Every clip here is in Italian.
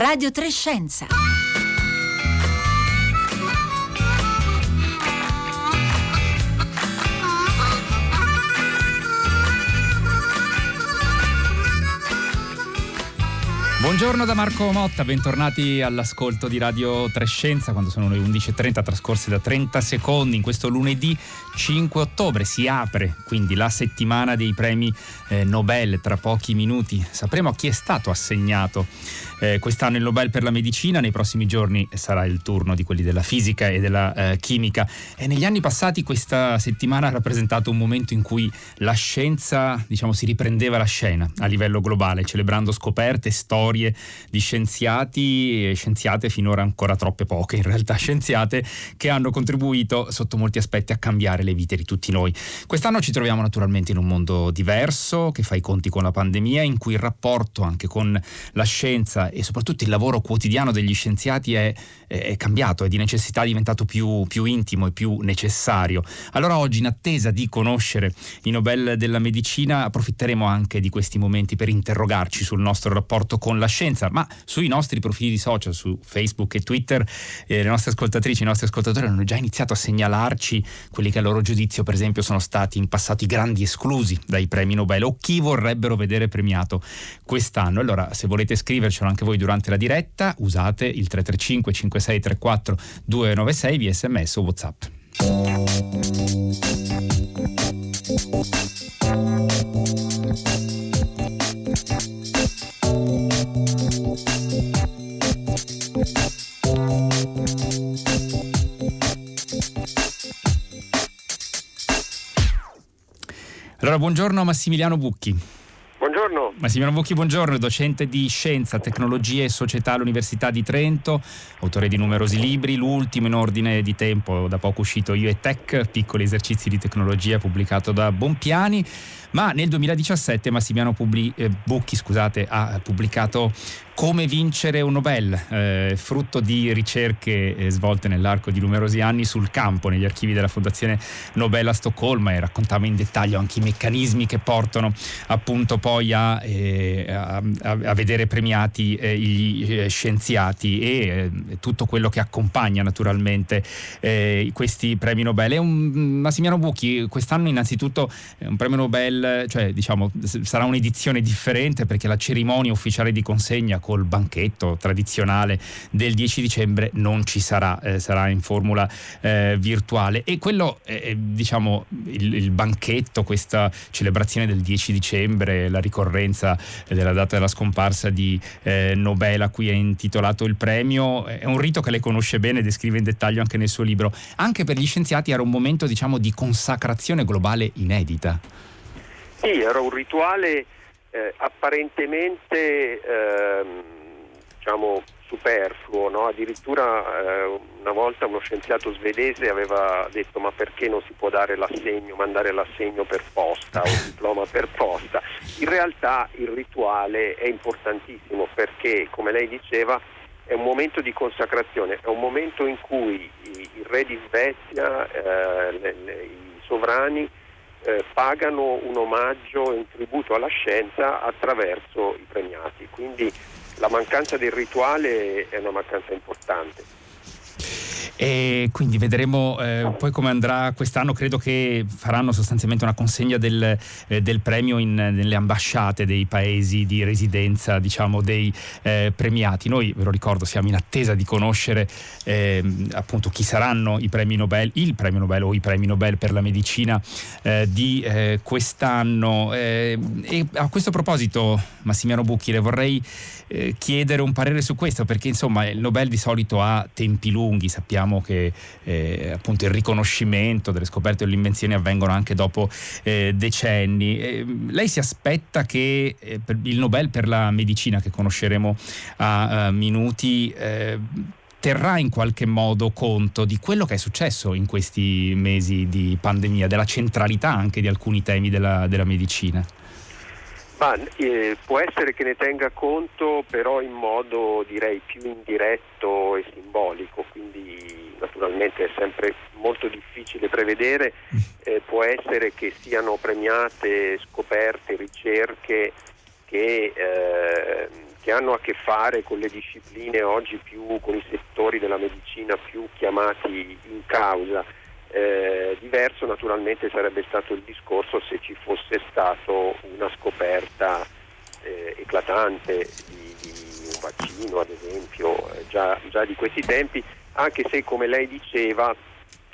Radio Trescenza. Buongiorno da Marco Motta, bentornati all'ascolto di Radio Trescenza quando sono le 11.30 trascorse da 30 secondi in questo lunedì 5 ottobre. Si apre quindi la settimana dei premi eh, Nobel tra pochi minuti. Sapremo a chi è stato assegnato eh, quest'anno il Nobel per la medicina, nei prossimi giorni sarà il turno di quelli della fisica e della eh, chimica. E negli anni passati questa settimana ha rappresentato un momento in cui la scienza diciamo, si riprendeva la scena a livello globale, celebrando scoperte, storie di scienziati e scienziate, finora ancora troppe poche in realtà, scienziate che hanno contribuito sotto molti aspetti a cambiare le vite di tutti noi. Quest'anno ci troviamo naturalmente in un mondo diverso che fa i conti con la pandemia, in cui il rapporto anche con la scienza e soprattutto il lavoro quotidiano degli scienziati è, è cambiato, è di necessità diventato più, più, intimo e più necessario. Allora oggi in attesa di conoscere i Nobel della medicina approfitteremo anche di questi momenti per interrogarci sul nostro rapporto con la scienza, ma sui nostri profili social, su Facebook e Twitter, eh, le nostre ascoltatrici i nostri ascoltatori hanno già iniziato a segnalarci quelli che a loro giudizio per esempio sono stati in passato i grandi esclusi dai premi Nobel o chi vorrebbero vedere premiato quest'anno. Allora se volete scrivercelo anche voi durante la diretta, usate il 335 5634 296 via sms o whatsapp. Allora, buongiorno Massimiliano Bucchi. Buongiorno. Massimiliano Bucchi, buongiorno, docente di scienza, tecnologia e società all'Università di Trento, autore di numerosi libri, l'ultimo in ordine di tempo, da poco uscito Io e Tech, piccoli esercizi di tecnologia pubblicato da Bompiani ma nel 2017 Massimiliano Publi- eh, Bucchi scusate, ha pubblicato come vincere un Nobel, eh, frutto di ricerche eh, svolte nell'arco di numerosi anni sul campo, negli archivi della Fondazione Nobel a Stoccolma e raccontava in dettaglio anche i meccanismi che portano appunto poi a, eh, a, a vedere premiati eh, gli eh, scienziati e tutto quello che accompagna naturalmente questi premi Nobel. È un, Massimiliano Bucchi quest'anno innanzitutto un premio Nobel cioè diciamo sarà un'edizione differente perché la cerimonia ufficiale di consegna col banchetto tradizionale del 10 dicembre non ci sarà, eh, sarà in formula eh, virtuale e quello eh, diciamo il, il, banchetto, questa celebrazione del 10 dicembre, la ricorrenza della data della scomparsa di eh, Nobel a cui è intitolato il premio, è un rito che lei conosce bene, descrive in dettaglio anche nel suo libro. Anche per gli scienziati era un momento diciamo di consacrazione globale inedita. Sì, era un rituale eh, apparentemente ehm, diciamo, superfluo, no? addirittura eh, una volta uno scienziato svedese aveva detto ma perché non si può dare l'assegno, mandare l'assegno per posta o il diploma per posta. In realtà il rituale è importantissimo perché, come lei diceva, è un momento di consacrazione, è un momento in cui il re di Svezia, eh, le, le, i sovrani eh, pagano un omaggio un tributo alla scienza attraverso i premiati. Quindi la mancanza del rituale è una mancanza importante. E quindi vedremo eh, poi come andrà quest'anno. Credo che faranno sostanzialmente una consegna del, eh, del premio in, nelle ambasciate dei paesi di residenza, diciamo, dei eh, premiati. Noi, ve lo ricordo, siamo in attesa di conoscere ehm, appunto chi saranno i premi Nobel, il premio Nobel o i premi Nobel per la medicina eh, di eh, quest'anno. Eh, e a questo proposito, Massimiliano Bucchi, le vorrei chiedere un parere su questo, perché insomma il Nobel di solito ha tempi lunghi, sappiamo sappiamo che eh, appunto il riconoscimento delle scoperte delle invenzioni avvengono anche dopo eh, decenni. Eh, lei si aspetta che eh, il Nobel per la medicina che conosceremo a, a minuti eh, terrà in qualche modo conto di quello che è successo in questi mesi di pandemia, della centralità anche di alcuni temi della, della medicina? Ma, eh, può essere che ne tenga conto però in modo direi più indiretto e simbolico, quindi naturalmente è sempre molto difficile prevedere, eh, può essere che siano premiate scoperte, ricerche che, eh, che hanno a che fare con le discipline oggi più, con i settori della medicina più chiamati in causa. Eh, diverso naturalmente sarebbe stato il discorso se ci fosse stato una scoperta eh, eclatante di, di, un vaccino, ad esempio, eh, già, già di questi tempi, anche se come lei diceva,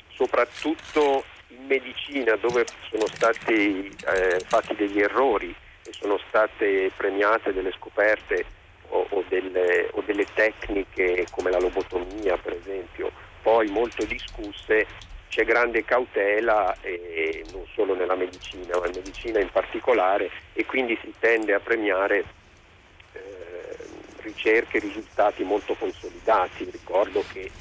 soprattutto in medicina dove sono stati eh, fatti degli errori e sono state premiate delle scoperte o, o, delle, o, delle, tecniche come la lobotomia per esempio, poi molto discusse, c'è grande cautela eh, non solo nella medicina, ma in medicina in particolare e quindi si tende a premiare eh, ricerche e risultati molto consolidati. Ricordo che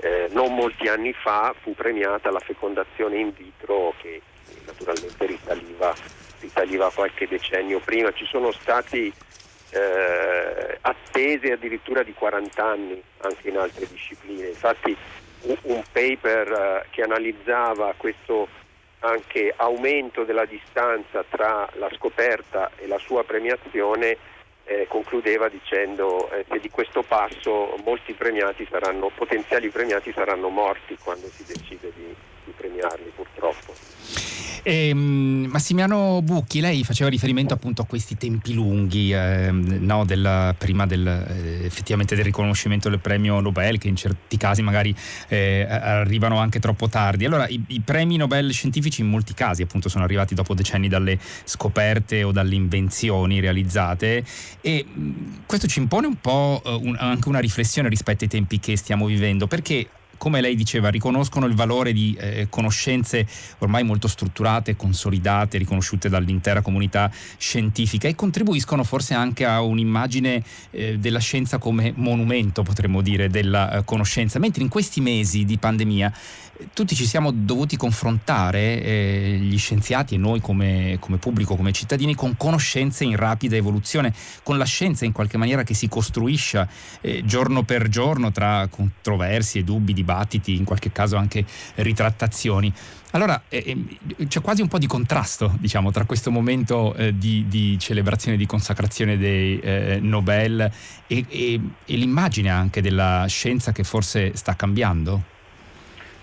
eh, non molti anni fa fu premiata la fecondazione in vitro che naturalmente risaliva, risaliva qualche decennio prima. Ci sono stati eh, attese addirittura di 40 anni anche in altre discipline. Infatti un, paper eh, che analizzava questo anche aumento della distanza tra la scoperta e la sua premiazione eh, concludeva dicendo eh, che di questo passo molti premiati saranno, potenziali premiati saranno morti quando si decide di, di premiarli purtroppo. E, ehm, Massimiano Bucchi, lei faceva riferimento appunto a questi tempi lunghi, eh, no, del, prima del, eh, effettivamente del riconoscimento del premio Nobel, che in certi casi magari eh, arrivano anche troppo tardi. Allora, i, i, premi Nobel scientifici in molti casi appunto sono arrivati dopo decenni dalle scoperte o dalle invenzioni realizzate e questo ci impone un po' eh, un, anche una riflessione rispetto ai tempi che stiamo vivendo, perché come lei diceva, riconoscono il valore di eh, conoscenze ormai molto strutturate, consolidate, riconosciute dall'intera comunità scientifica e contribuiscono forse anche a un'immagine eh, della scienza come monumento, potremmo dire, della eh, conoscenza. Mentre in questi mesi di pandemia tutti ci siamo dovuti confrontare, eh, gli scienziati e noi come, come, pubblico, come cittadini, con conoscenze in rapida evoluzione, con la scienza in qualche maniera che si costruisce eh, giorno per giorno tra controversie, dubbi, dibattiti, in qualche caso anche ritrattazioni. Allora eh, eh c'è quasi un po' di contrasto diciamo, tra questo momento eh, di, di, celebrazione, di consacrazione dei eh, Nobel e, e, e l'immagine anche della scienza che forse sta cambiando.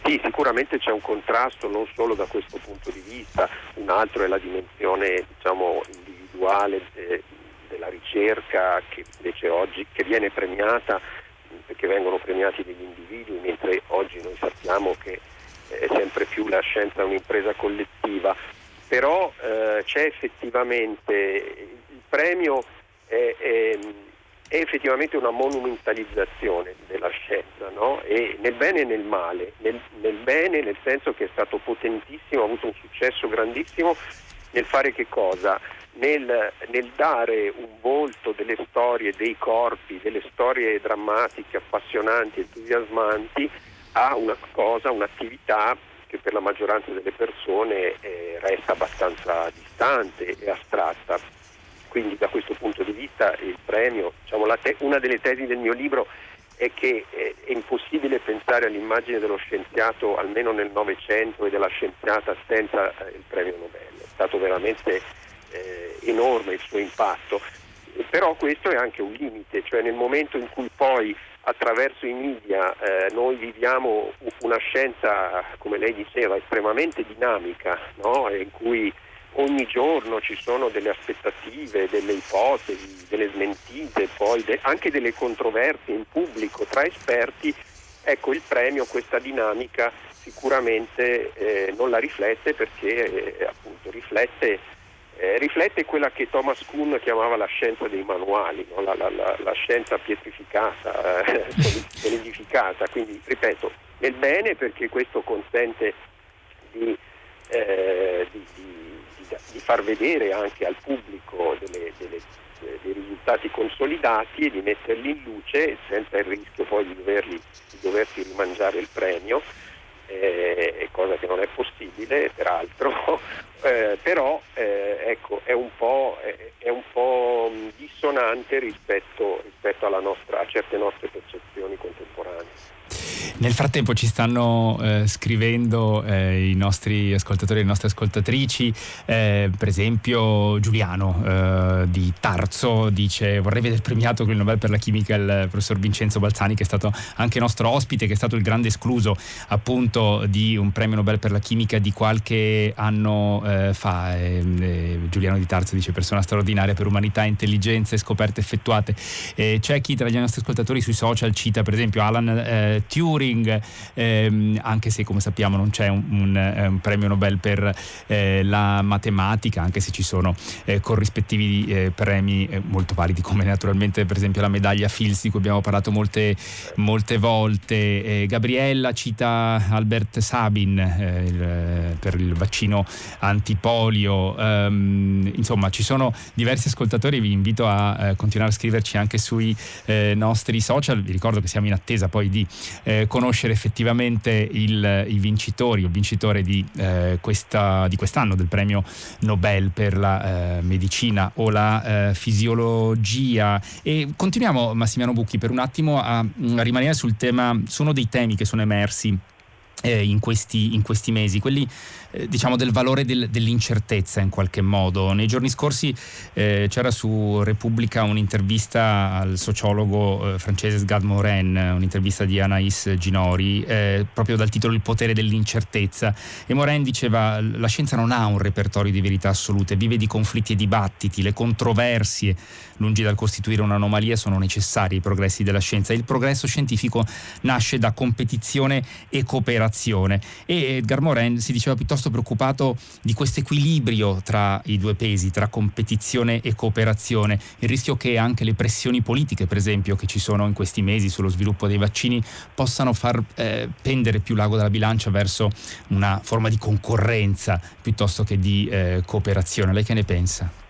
Sì, sicuramente c'è un contrasto non solo da questo punto di vista, un altro è la dimensione diciamo, individuale de, della ricerca che invece oggi che viene premiata perché vengono premiati degli individui, mentre oggi noi sappiamo che è sempre più la scienza un'impresa collettiva, però eh, c'è effettivamente il premio è, è è effettivamente una monumentalizzazione della scienza, no? nel bene e nel male, nel, nel, bene nel senso che è stato potentissimo, ha avuto un successo grandissimo nel fare che cosa? Nel, nel dare un volto delle storie, dei corpi, delle storie drammatiche, appassionanti, entusiasmanti a una cosa, un'attività che per la maggioranza delle persone eh, resta abbastanza distante e astratta quindi da questo punto di vista il premio, diciamo, te- una delle tesi del mio libro è che eh, è impossibile pensare all'immagine dello scienziato almeno nel Novecento e della scienziata senza eh, il premio Nobel. È stato veramente eh, enorme il suo impatto, però questo è anche un limite, cioè nel momento in cui poi attraverso i media eh, noi viviamo una scienza, come lei diceva, estremamente dinamica, no? in cui ogni giorno ci sono delle aspettative, delle ipotesi, delle smentite, poi de- anche delle controversie in pubblico tra esperti, ecco il premio, questa dinamica sicuramente eh, non la riflette perché eh, appunto riflette, eh, riflette, quella che Thomas Kuhn chiamava la scienza dei manuali, no? la, la, la, la, scienza pietrificata, eh, solidificata, quindi ripeto, nel bene perché questo consente di, eh, di, di di far vedere anche al pubblico delle, delle, dei risultati consolidati e di metterli in luce senza il rischio poi di, doverli, di doversi rimangiare il premio, eh, cosa che non è possibile peraltro, eh, però eh, ecco, è, un è, un po', dissonante rispetto, rispetto nostra, a certe nostre percezioni contemporanee. Nel frattempo ci stanno eh, scrivendo eh, i nostri ascoltatori e le nostre ascoltatrici, eh, per esempio Giuliano eh, di Tarzo dice vorrei vedere premiato con il Nobel per la chimica il professor Vincenzo Balzani che è stato anche nostro ospite, che è stato il grande escluso appunto di un premio Nobel per la chimica di qualche anno eh, fa. Giuliano di Tarzo dice persona straordinaria per umanità, intelligenza e scoperte effettuate. c'è chi tra gli nostri ascoltatori sui social cita per esempio Alan eh, Turing, ehm, anche se come sappiamo non c'è un, un, eh, un premio Nobel per eh, la matematica, anche se ci sono eh, corrispettivi eh, premi eh, molto validi come naturalmente per esempio la medaglia Fields di cui abbiamo parlato molte, molte volte. Gabriella cita Albert Sabin il, per il vaccino antipolio, ehm, insomma ci sono diversi ascoltatori, vi invito a continuare a scriverci anche sui nostri social, vi ricordo che siamo in attesa poi di eh, conoscere effettivamente il, i vincitori o il vincitore di, eh, questa, di, quest'anno del premio Nobel per la eh, medicina o la eh, fisiologia. E continuiamo, Massimiliano Bucchi, per un attimo a, a rimanere sul tema, su uno dei temi che sono emersi in, questi, in, questi, mesi, quelli eh, diciamo del valore del, dell'incertezza in qualche modo. Nei giorni scorsi eh, c'era su Repubblica un'intervista al sociologo eh, francese Sgad Morin, un'intervista di Anaïs Ginori, eh, proprio dal titolo Il potere dell'incertezza. E Morin diceva la scienza non ha un repertorio di verità assolute, vive di conflitti e dibattiti, le controversie, lungi dal costituire un'anomalia, sono necessari i progressi della scienza. Il progresso scientifico nasce da competizione e cooperazione generazione e Edgar Morin si diceva piuttosto preoccupato di questo equilibrio tra i due pesi, tra competizione e cooperazione, il rischio che anche le pressioni politiche, per esempio, che ci sono in questi mesi sullo sviluppo dei vaccini, possano far eh, pendere più l'ago della bilancia verso una forma di concorrenza piuttosto che di eh, cooperazione. Lei che ne pensa?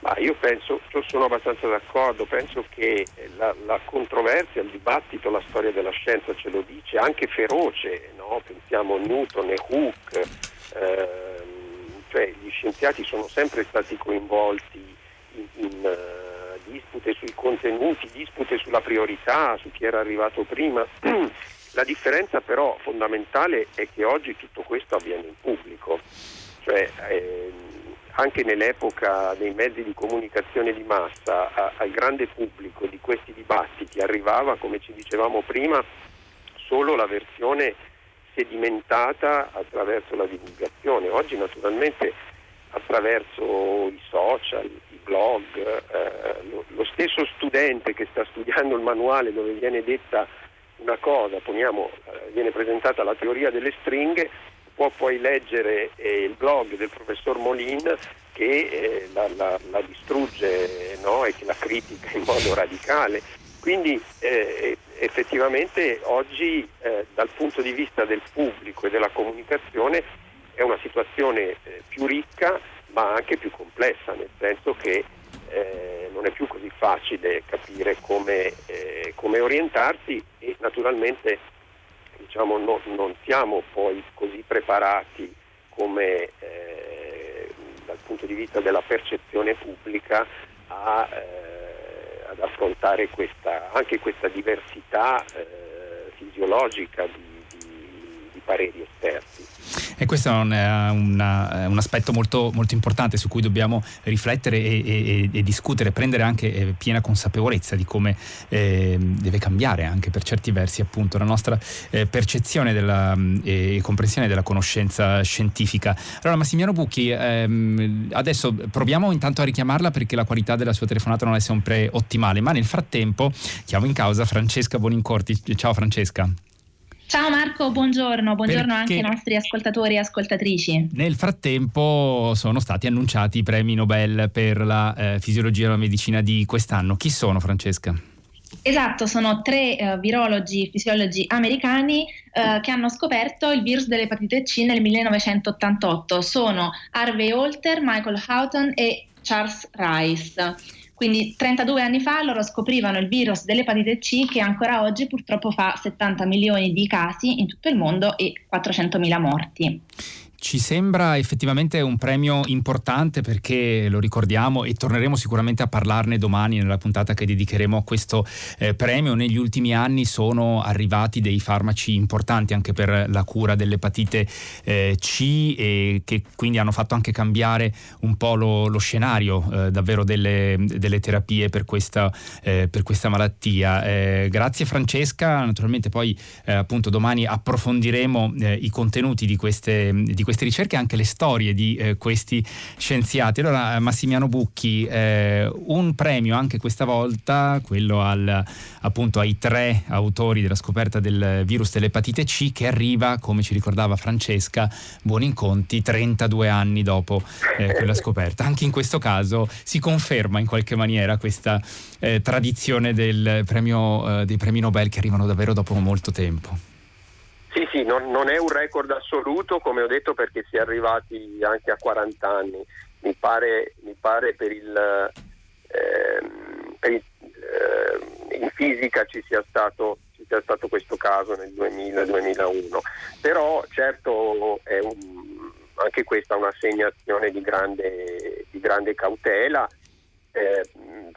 Ma io penso, sono abbastanza d'accordo, penso che la, la, controversia, il dibattito, la storia della scienza ce lo dice, anche feroce, no? pensiamo a Newton e Hooke, ehm, cioè gli scienziati sono sempre stati coinvolti in, in uh, dispute sui contenuti, dispute sulla priorità, su chi era arrivato prima. la differenza però fondamentale è che oggi tutto questo avviene in pubblico, cioè, ehm, anche nell'epoca dei mezzi di comunicazione di massa a, al grande pubblico di questi dibattiti arrivava, come ci dicevamo prima, solo la versione sedimentata attraverso la divulgazione. Oggi naturalmente attraverso i social, i blog, eh, lo, lo, stesso studente che sta studiando il manuale dove viene detta una cosa, poniamo, eh, viene presentata la teoria delle stringhe, può poi leggere eh, il blog del professor Molin che eh, la, la, la, distrugge no? e che la critica in modo radicale. Quindi eh, effettivamente oggi eh, dal punto di vista del pubblico e della comunicazione è una situazione eh, più ricca ma anche più complessa, nel senso che eh, non è più così facile capire come, come orientarsi e naturalmente diciamo, no, non siamo poi così preparati come eh, dal punto di vista della percezione pubblica a, eh, ad affrontare questa, anche questa diversità eh, fisiologica di, di, di pareri esterni. E questo è un, una, un aspetto molto, molto, importante su cui dobbiamo riflettere e, e, e discutere, prendere anche eh, piena consapevolezza di come eh, deve cambiare anche per certi versi appunto la nostra eh, percezione della, e comprensione della conoscenza scientifica. Allora Massimiliano Bucchi, ehm, adesso proviamo intanto a richiamarla perché la qualità della sua telefonata non è sempre ottimale, ma nel frattempo chiamo in causa Francesca Bonincorti. Ciao Francesca. Ciao Marco, buongiorno, buongiorno anche ai nostri ascoltatori e ascoltatrici. Nel frattempo sono stati annunciati i premi Nobel per la eh, fisiologia e la medicina di quest'anno. Chi sono Francesca? Esatto, sono tre uh, virologi, fisiologi americani uh, che hanno scoperto il virus dell'epatite C nel 1988. Sono Harvey Holter, Michael Houghton e Charles Rice. Quindi 32 anni fa loro scoprivano il virus dell'epatite C che ancora oggi purtroppo fa 70 milioni di casi in tutto il mondo e 400 mila morti. Ci sembra effettivamente un premio importante perché lo ricordiamo e torneremo sicuramente a parlarne domani nella puntata che dedicheremo a questo eh, premio. Negli ultimi anni sono arrivati dei farmaci importanti anche per la cura dell'epatite eh, C e che quindi hanno fatto anche cambiare un po' lo, lo scenario eh, davvero delle, delle, terapie per questa, eh, per questa malattia. Eh, grazie Francesca, naturalmente poi eh, appunto domani approfondiremo i contenuti di queste, di queste ricerche e anche le storie di eh, questi scienziati. Allora, Massimiano Bucchi, eh, un premio anche questa volta, quello al, appunto ai tre autori della scoperta del virus dell'epatite C, che arriva, come ci ricordava Francesca, buoni inconti 32 anni dopo eh, quella scoperta. Anche in questo caso si conferma in qualche maniera questa eh, tradizione del premio, eh, dei premi Nobel che arrivano davvero dopo molto tempo. Sì, sì, non, non, è un record assoluto, come ho detto, perché si è arrivati anche a 40 anni. Mi pare, mi pare per il, eh, per il eh, in fisica ci sia, stato, ci stato, questo caso nel 2000-2001. Però certo è un, anche questa è un'assegnazione di grande, di grande cautela. Eh,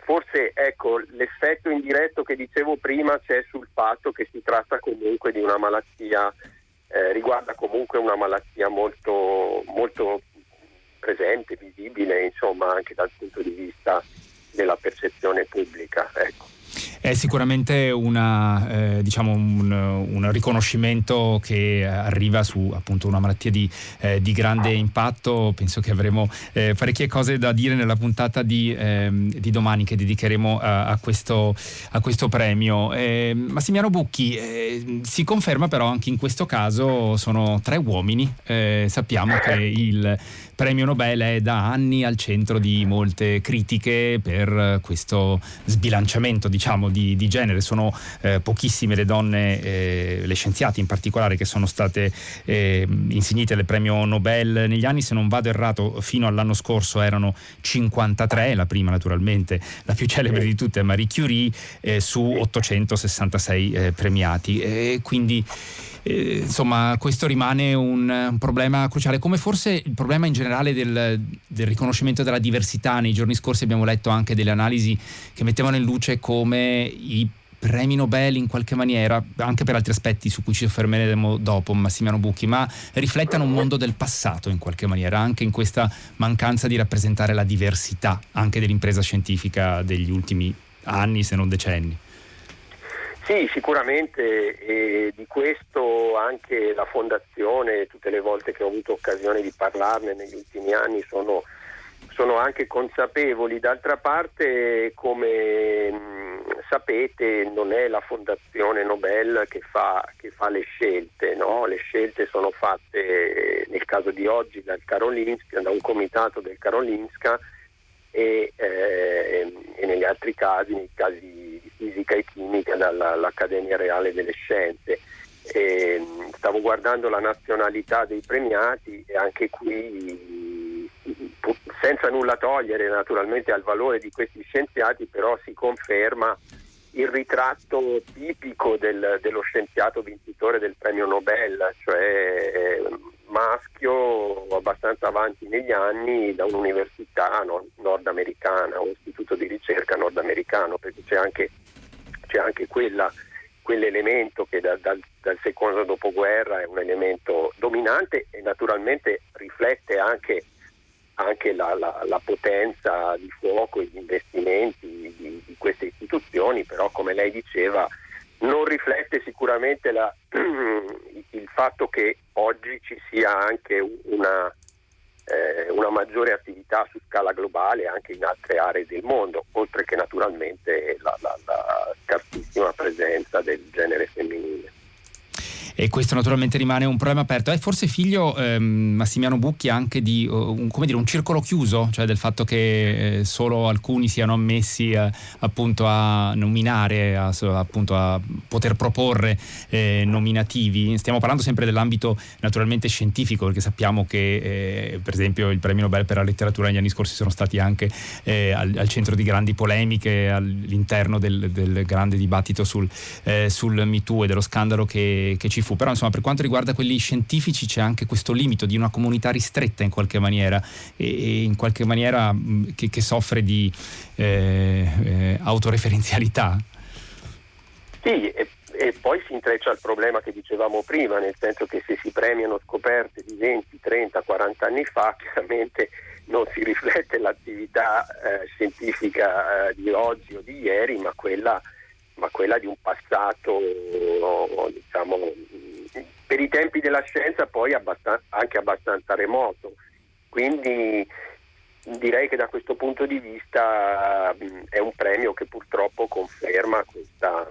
forse ecco, l'effetto indiretto che dicevo prima c'è sul fatto che si tratta comunque di una malattia, eh, riguarda comunque una malattia molto, molto presente, visibile, insomma anche dal punto di vista della percezione pubblica. Ecco. È sicuramente una, eh, diciamo un, un, riconoscimento che arriva su appunto una malattia di, eh, di grande impatto. Penso che avremo eh, parecchie cose da dire nella puntata di, ehm, di domani che dedicheremo a, a, questo, a questo, premio. Eh, Massimiano Bucchi, eh, si conferma però anche in questo caso sono tre uomini. Eh, sappiamo che il premio Nobel è da anni al centro di molte critiche per questo sbilanciamento diciamo, di, di genere. Sono eh, pochissime le donne, eh, le scienziate in particolare, che sono state eh, insignite del premio Nobel negli anni. Se non vado errato, fino all'anno scorso erano 53, la prima naturalmente, la più celebre di tutte è Marie Curie, eh, su 866 eh, premiati. E quindi eh, insomma questo rimane un, un, problema cruciale, come forse il problema in generale del, del, riconoscimento della diversità. Nei giorni scorsi abbiamo letto anche delle analisi che mettevano in luce come i premi Nobel in qualche maniera, anche per altri aspetti su cui ci soffermeremo dopo, Massimiano Bucchi, ma riflettano un mondo del passato in qualche maniera, anche in questa mancanza di rappresentare la diversità anche dell'impresa scientifica degli ultimi anni, se non decenni. Sì, sicuramente e di questo anche la Fondazione, tutte le volte che ho avuto occasione di parlarne negli ultimi anni, sono, sono anche consapevoli. D'altra parte, come mh, sapete, non è la Fondazione Nobel che fa, che fa le scelte, no? le scelte sono fatte nel caso di oggi da un comitato del Karolinska e, eh, e negli altri casi, nei casi fisica e chimica, dall'Accademia Reale delle Scienze. E, stavo guardando la nazionalità dei premiati e anche qui, senza nulla togliere naturalmente al valore di questi scienziati, però si conferma il ritratto tipico del, dello scienziato vincitore del premio Nobel, cioè maschio abbastanza avanti negli anni da un'università no, nordamericana, un istituto di ricerca nordamericano, perché c'è anche, c'è anche quella, quell'elemento che da, dal, dal, secondo dopoguerra è un elemento dominante e naturalmente riflette anche, anche la, la, la, potenza di fuoco e gli investimenti di, di queste istituzioni, però come lei diceva non riflette sicuramente la, il fatto che oggi ci sia anche una, eh, una, maggiore attività su scala globale anche in altre aree del mondo, oltre che naturalmente la, la, la scarsissima presenza del genere femminile e questo naturalmente rimane un problema aperto. È forse figlio ehm, Massimiano Bucchi anche di un, dire, un, circolo chiuso, cioè del fatto che eh, solo alcuni siano ammessi eh, appunto a nominare, a, appunto a poter proporre eh, nominativi. Stiamo parlando sempre dell'ambito naturalmente scientifico, perché sappiamo che eh, per esempio il premio Nobel per la letteratura negli anni scorsi sono stati anche eh, al, al, centro di grandi polemiche all'interno del, del grande dibattito sul, sul MeToo e dello scandalo che, che ci fu però insomma per quanto riguarda quelli scientifici c'è anche questo limite di una comunità ristretta in qualche maniera e, e in qualche maniera che, che soffre di eh, eh, autoreferenzialità. Sì, e, e, poi si intreccia il problema che dicevamo prima, nel senso che se si premiano scoperte di 20, 30, 40 anni fa, chiaramente non si riflette l'attività eh, scientifica eh, di oggi o di ieri, ma quella, ma quella di un passato, diciamo, per i tempi della scienza poi abbastan- anche abbastanza remoto. Quindi direi che da questo punto di vista è un premio che purtroppo conferma questa,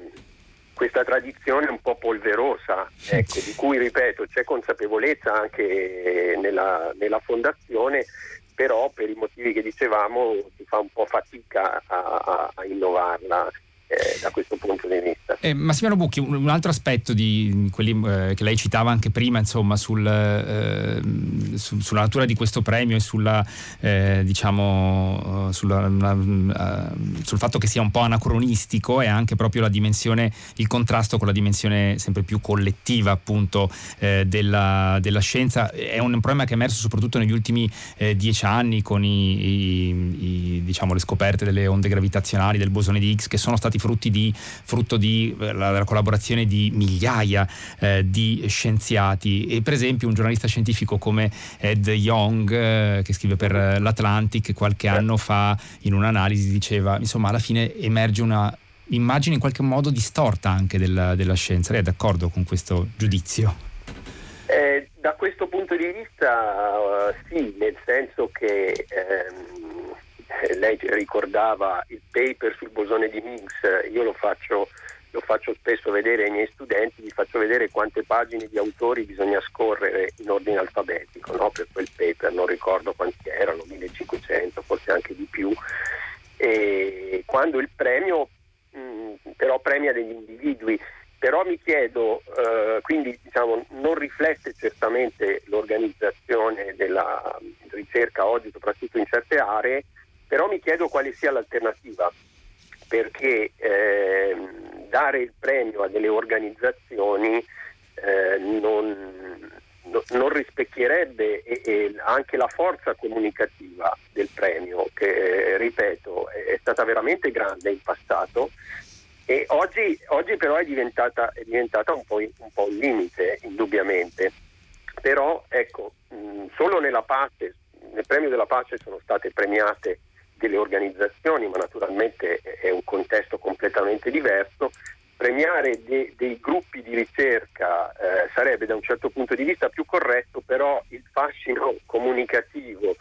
questa tradizione un po' polverosa, ecco, di cui ripeto c'è consapevolezza anche nella, nella fondazione, però per i motivi che dicevamo si fa un po' fatica a, a, a innovarla eh, da questo punto di vista. Eh, Massimiliano Bucchi, un, un, altro aspetto di quelli eh, che lei citava anche prima, insomma, sul, eh, su, sulla natura di questo premio e sulla, eh, diciamo, sulla, una, uh, sul fatto che sia un po' anacronistico e anche proprio la dimensione, il contrasto con la dimensione sempre più collettiva appunto della, della, scienza. È un problema che è emerso soprattutto negli ultimi dieci anni con i, i, i, diciamo, le scoperte delle onde gravitazionali, del bosone di Higgs, che sono stati di, frutto di eh, la, la, collaborazione di migliaia eh, di scienziati e per esempio un giornalista scientifico come Ed Young eh, che scrive per l'Atlantic qualche anno fa in un'analisi diceva insomma alla fine emerge una immagine in qualche modo distorta anche della, della scienza. Lei è d'accordo con questo giudizio? Eh, da questo punto di vista uh, sì, nel senso che ehm, eh, lei ricordava il paper sul bosone di Higgs, io lo faccio, lo faccio, spesso vedere ai miei studenti, gli faccio vedere quante pagine di autori bisogna scorrere in ordine alfabetico no? per quel paper, non ricordo quanti erano, 1500, forse anche di più, e quando il premio mh, mm, però premia degli individui, però mi chiedo, eh, quindi diciamo, non riflette certamente l'organizzazione della ricerca oggi, soprattutto in certe aree, però mi chiedo quale sia l'alternativa, perché eh, dare il premio a delle organizzazioni eh, non, no, non, rispecchierebbe e, e anche la forza comunicativa del premio, che ripeto è stata veramente grande in passato. E oggi, oggi però è diventata, è diventata un, po', un po' un limite, indubbiamente. Però ecco, mh, solo nella pace, nel premio della pace sono state premiate delle organizzazioni, ma naturalmente è un contesto completamente diverso, premiare de, dei gruppi di ricerca eh, sarebbe da un certo punto di vista più corretto, però il fascino comunicativo,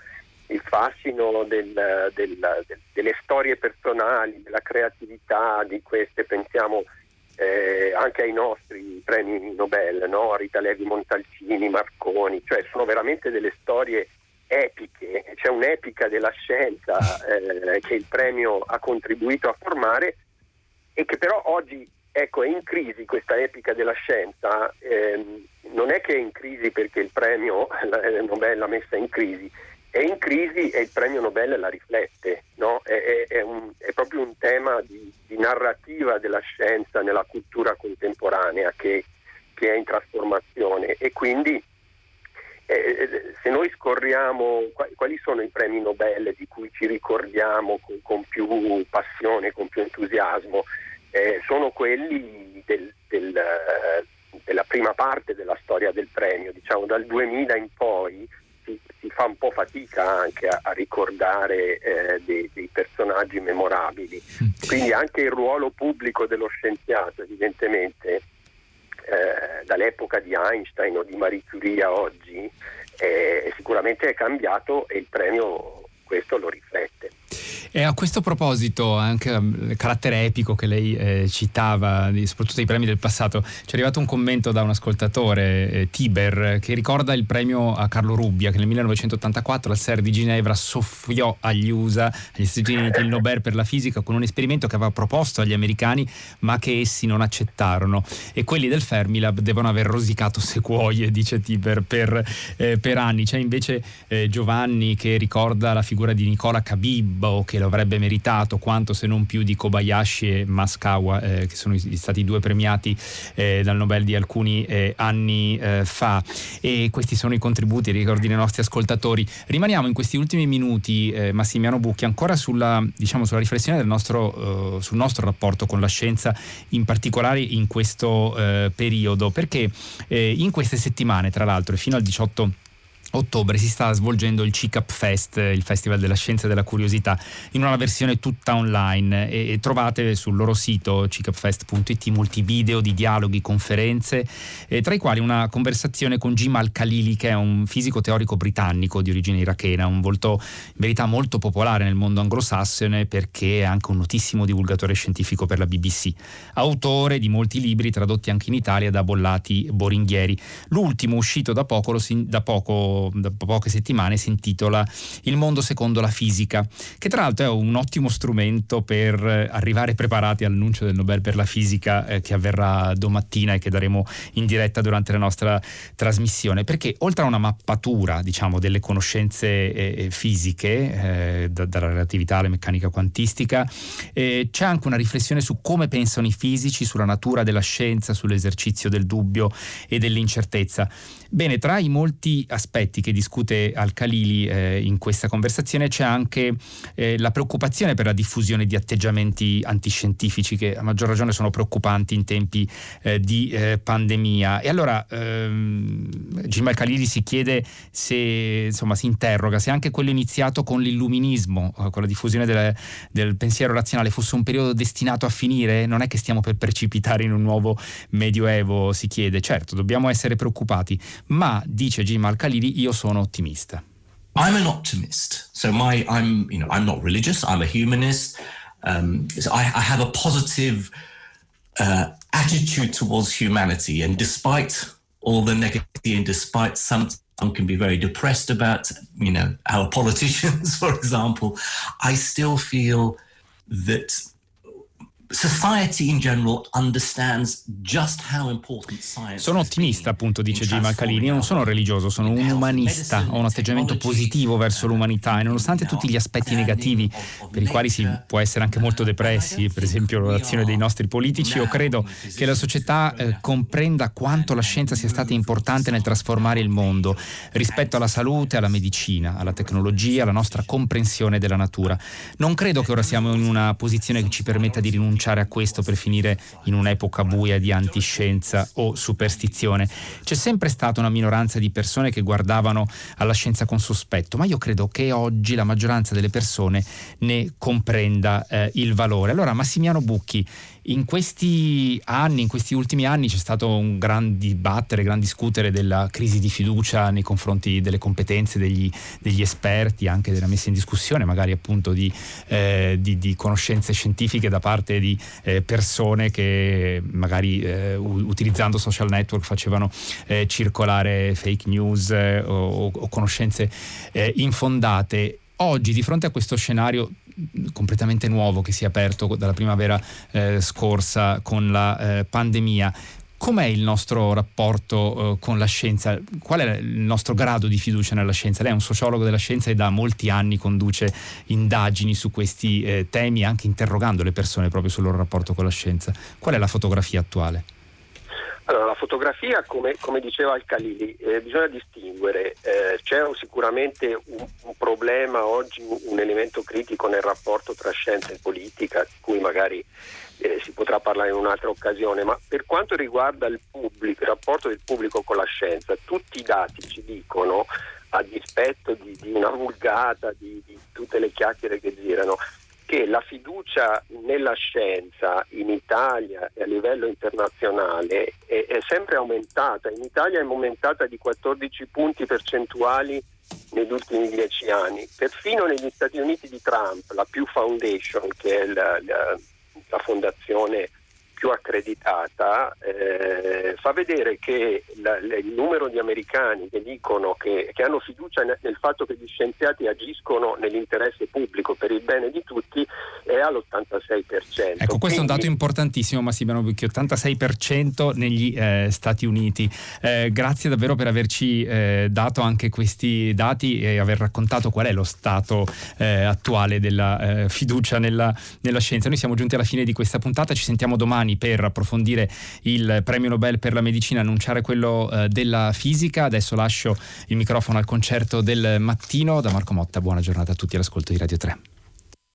il fascino del, del, del, delle storie personali, della creatività di queste, pensiamo eh, anche ai nostri premi Nobel, no? Rita Levi Montalcini, Marconi, cioè sono veramente delle storie epiche, c'è un'epica della scienza eh, che il premio ha contribuito a formare e che però oggi ecco, è in crisi questa epica della scienza, ehm, non è che è in crisi perché il premio Nobel l'ha messa in crisi, è in crisi e il premio Nobel la riflette, no? è, è, è, un, è, proprio un tema di, di, narrativa della scienza nella cultura contemporanea che, che è in trasformazione e quindi eh, noi scorriamo quali sono i premi Nobel di cui ci ricordiamo con, con più passione, con più entusiasmo, eh, sono quelli del, del, della prima parte della storia del premio, diciamo dal 2000 in poi si, si fa un po' fatica anche a, a ricordare eh, dei, dei, personaggi memorabili. Quindi anche il ruolo pubblico dello scienziato evidentemente eh, dall'epoca di Einstein o di Marie Curie a oggi eh, sicuramente è cambiato e il premio questo lo riflette. E a questo proposito, anche il carattere epico che lei eh, citava, soprattutto dei premi del passato, ci è arrivato un commento da un ascoltatore, eh, Tiber, che ricorda il premio a Carlo Rubbia, che nel 1984 al SER di Ginevra soffiò agli USA, agli Stati Uniti, il Nobel per la fisica con un esperimento che aveva proposto agli americani, ma che essi non accettarono. E quelli del Fermilab devono aver rosicato sequoie, dice Tiber, per, eh, per anni. C'è invece eh, Giovanni che ricorda la figura di Nicola Cabibbo, che lo avrebbe meritato quanto se non più di Kobayashi e Maskawa, eh, che sono stati due premiati eh, dal Nobel di alcuni eh, anni eh, fa. E questi sono i contributi, ricordi dei nostri ascoltatori. Rimaniamo in questi ultimi minuti, eh, Massimiano Bucchi, ancora sulla, diciamo, sulla riflessione nostro, sul nostro rapporto con la scienza, in particolare in questo periodo, perché in queste settimane, tra l'altro, fino al 18 ottobre si sta svolgendo il CICAP Fest, il Festival della Scienza e della Curiosità, in una versione tutta online e, trovate sul loro sito cicapfest.it molti video di dialoghi, conferenze, eh, tra i quali una conversazione con Jim Al-Khalili che è un fisico teorico britannico di origine irachena, un volto in verità molto popolare nel mondo anglosassone perché è anche un notissimo divulgatore scientifico per la BBC, autore di molti libri tradotti anche in Italia da Bollati Boringhieri. L'ultimo uscito da poco, da poco da poche settimane si intitola Il mondo secondo la fisica, che tra l'altro è un ottimo strumento per eh, arrivare preparati all'annuncio del Nobel per la fisica eh, che avverrà domattina e che daremo in diretta durante la nostra trasmissione, perché oltre a una mappatura diciamo, delle conoscenze eh, eh fisiche, eh, da, dalla relatività alla meccanica quantistica, eh, c'è anche una riflessione su come pensano i fisici, sulla natura della scienza, sull'esercizio del dubbio e dell'incertezza. Bene, tra i molti aspetti che discute Al-Khalili eh, in questa conversazione c'è anche eh, la preoccupazione per la diffusione di atteggiamenti antiscientifici che a maggior ragione sono preoccupanti in tempi eh, di eh, pandemia. E allora ehm, Jim Al-Khalili si chiede se, insomma, si interroga se anche quello iniziato con l'illuminismo, eh, con la diffusione del, del pensiero razionale, fosse un periodo destinato a finire. Non è che stiamo per precipitare in un nuovo medioevo, si chiede. Certo, dobbiamo essere preoccupati, ma dice Jim Al-Khalili io sono ottimista. I'm an optimist. So my I'm you know I'm not religious. I'm a humanist. Um, so I, I, have a positive uh, attitude towards humanity, and despite all the negativity and despite some can be very depressed about you know our politicians, for example, I still feel that sono ottimista, appunto, dice Jim Alcalini. Io non sono religioso, sono un umanista. Ho un atteggiamento positivo verso l'umanità e nonostante tutti gli aspetti negativi per i quali si può essere anche molto depressi, per esempio l'azione dei nostri politici, io credo che la società eh, comprenda quanto la scienza sia stata importante nel trasformare il mondo rispetto alla salute, alla medicina, alla tecnologia, alla nostra comprensione della natura. Non credo che ora siamo in una posizione che ci permetta di rinunciare rinunciare a questo per finire in un'epoca buia di antiscienza o superstizione. C'è sempre stata una minoranza di persone che guardavano alla scienza con sospetto, ma io credo che oggi la maggioranza delle persone ne comprenda eh, il valore. Allora, Massimiano Bucchi, in questi anni, in questi ultimi anni c'è stato un gran dibattere, gran discutere della crisi di fiducia nei confronti delle competenze degli, degli esperti, anche della messa in discussione magari appunto di, eh, di, di conoscenze scientifiche da parte di eh, persone che magari eh, utilizzando social network facevano eh, circolare fake news eh, o, o, conoscenze eh, infondate. Oggi di fronte a questo scenario completamente nuovo che si è aperto dalla primavera eh, scorsa con la eh, pandemia. Com'è il nostro rapporto eh, con la scienza? Qual è il nostro grado di fiducia nella scienza? Lei è un sociologo della scienza e da molti anni conduce indagini su questi eh, temi, anche interrogando le persone proprio sul loro rapporto con la scienza. Qual è la fotografia attuale? Allora, la fotografia, come, come diceva Al-Khalili, eh, bisogna distinguere. Eh, c'è sicuramente un, un, problema oggi, un elemento critico nel rapporto tra scienza e politica, di cui magari eh, si potrà parlare in un'altra occasione, ma per quanto riguarda il pubblico, il rapporto del pubblico con la scienza, tutti i dati ci dicono, a dispetto di, di una vulgata, di, di tutte le chiacchiere che girano, che la fiducia nella scienza in Italia e a livello internazionale è, è, sempre aumentata. In Italia è aumentata di 14 punti percentuali negli ultimi dieci anni. Perfino negli Stati Uniti di Trump, la Pew Foundation, che è la, la, la fondazione più accreditata, eh, fa vedere che la, il numero di americani che dicono che, che hanno fiducia nel, nel, fatto che gli scienziati agiscono nell'interesse pubblico per il bene di tutti è all'86%. Ecco, questo Quindi... è un dato importantissimo, Massimiliano Bucchi, 86% negli eh, Stati Uniti. Eh, grazie davvero per averci eh, dato anche questi dati e aver raccontato qual è lo stato eh, attuale della eh, fiducia nella, nella scienza. Noi siamo giunti alla fine di questa puntata, ci sentiamo domani per approfondire il premio Nobel per la medicina, annunciare quello eh, della fisica. Adesso lascio il microfono al concerto del mattino da Marco Motta. Buona giornata a tutti all'ascolto di Radio 3.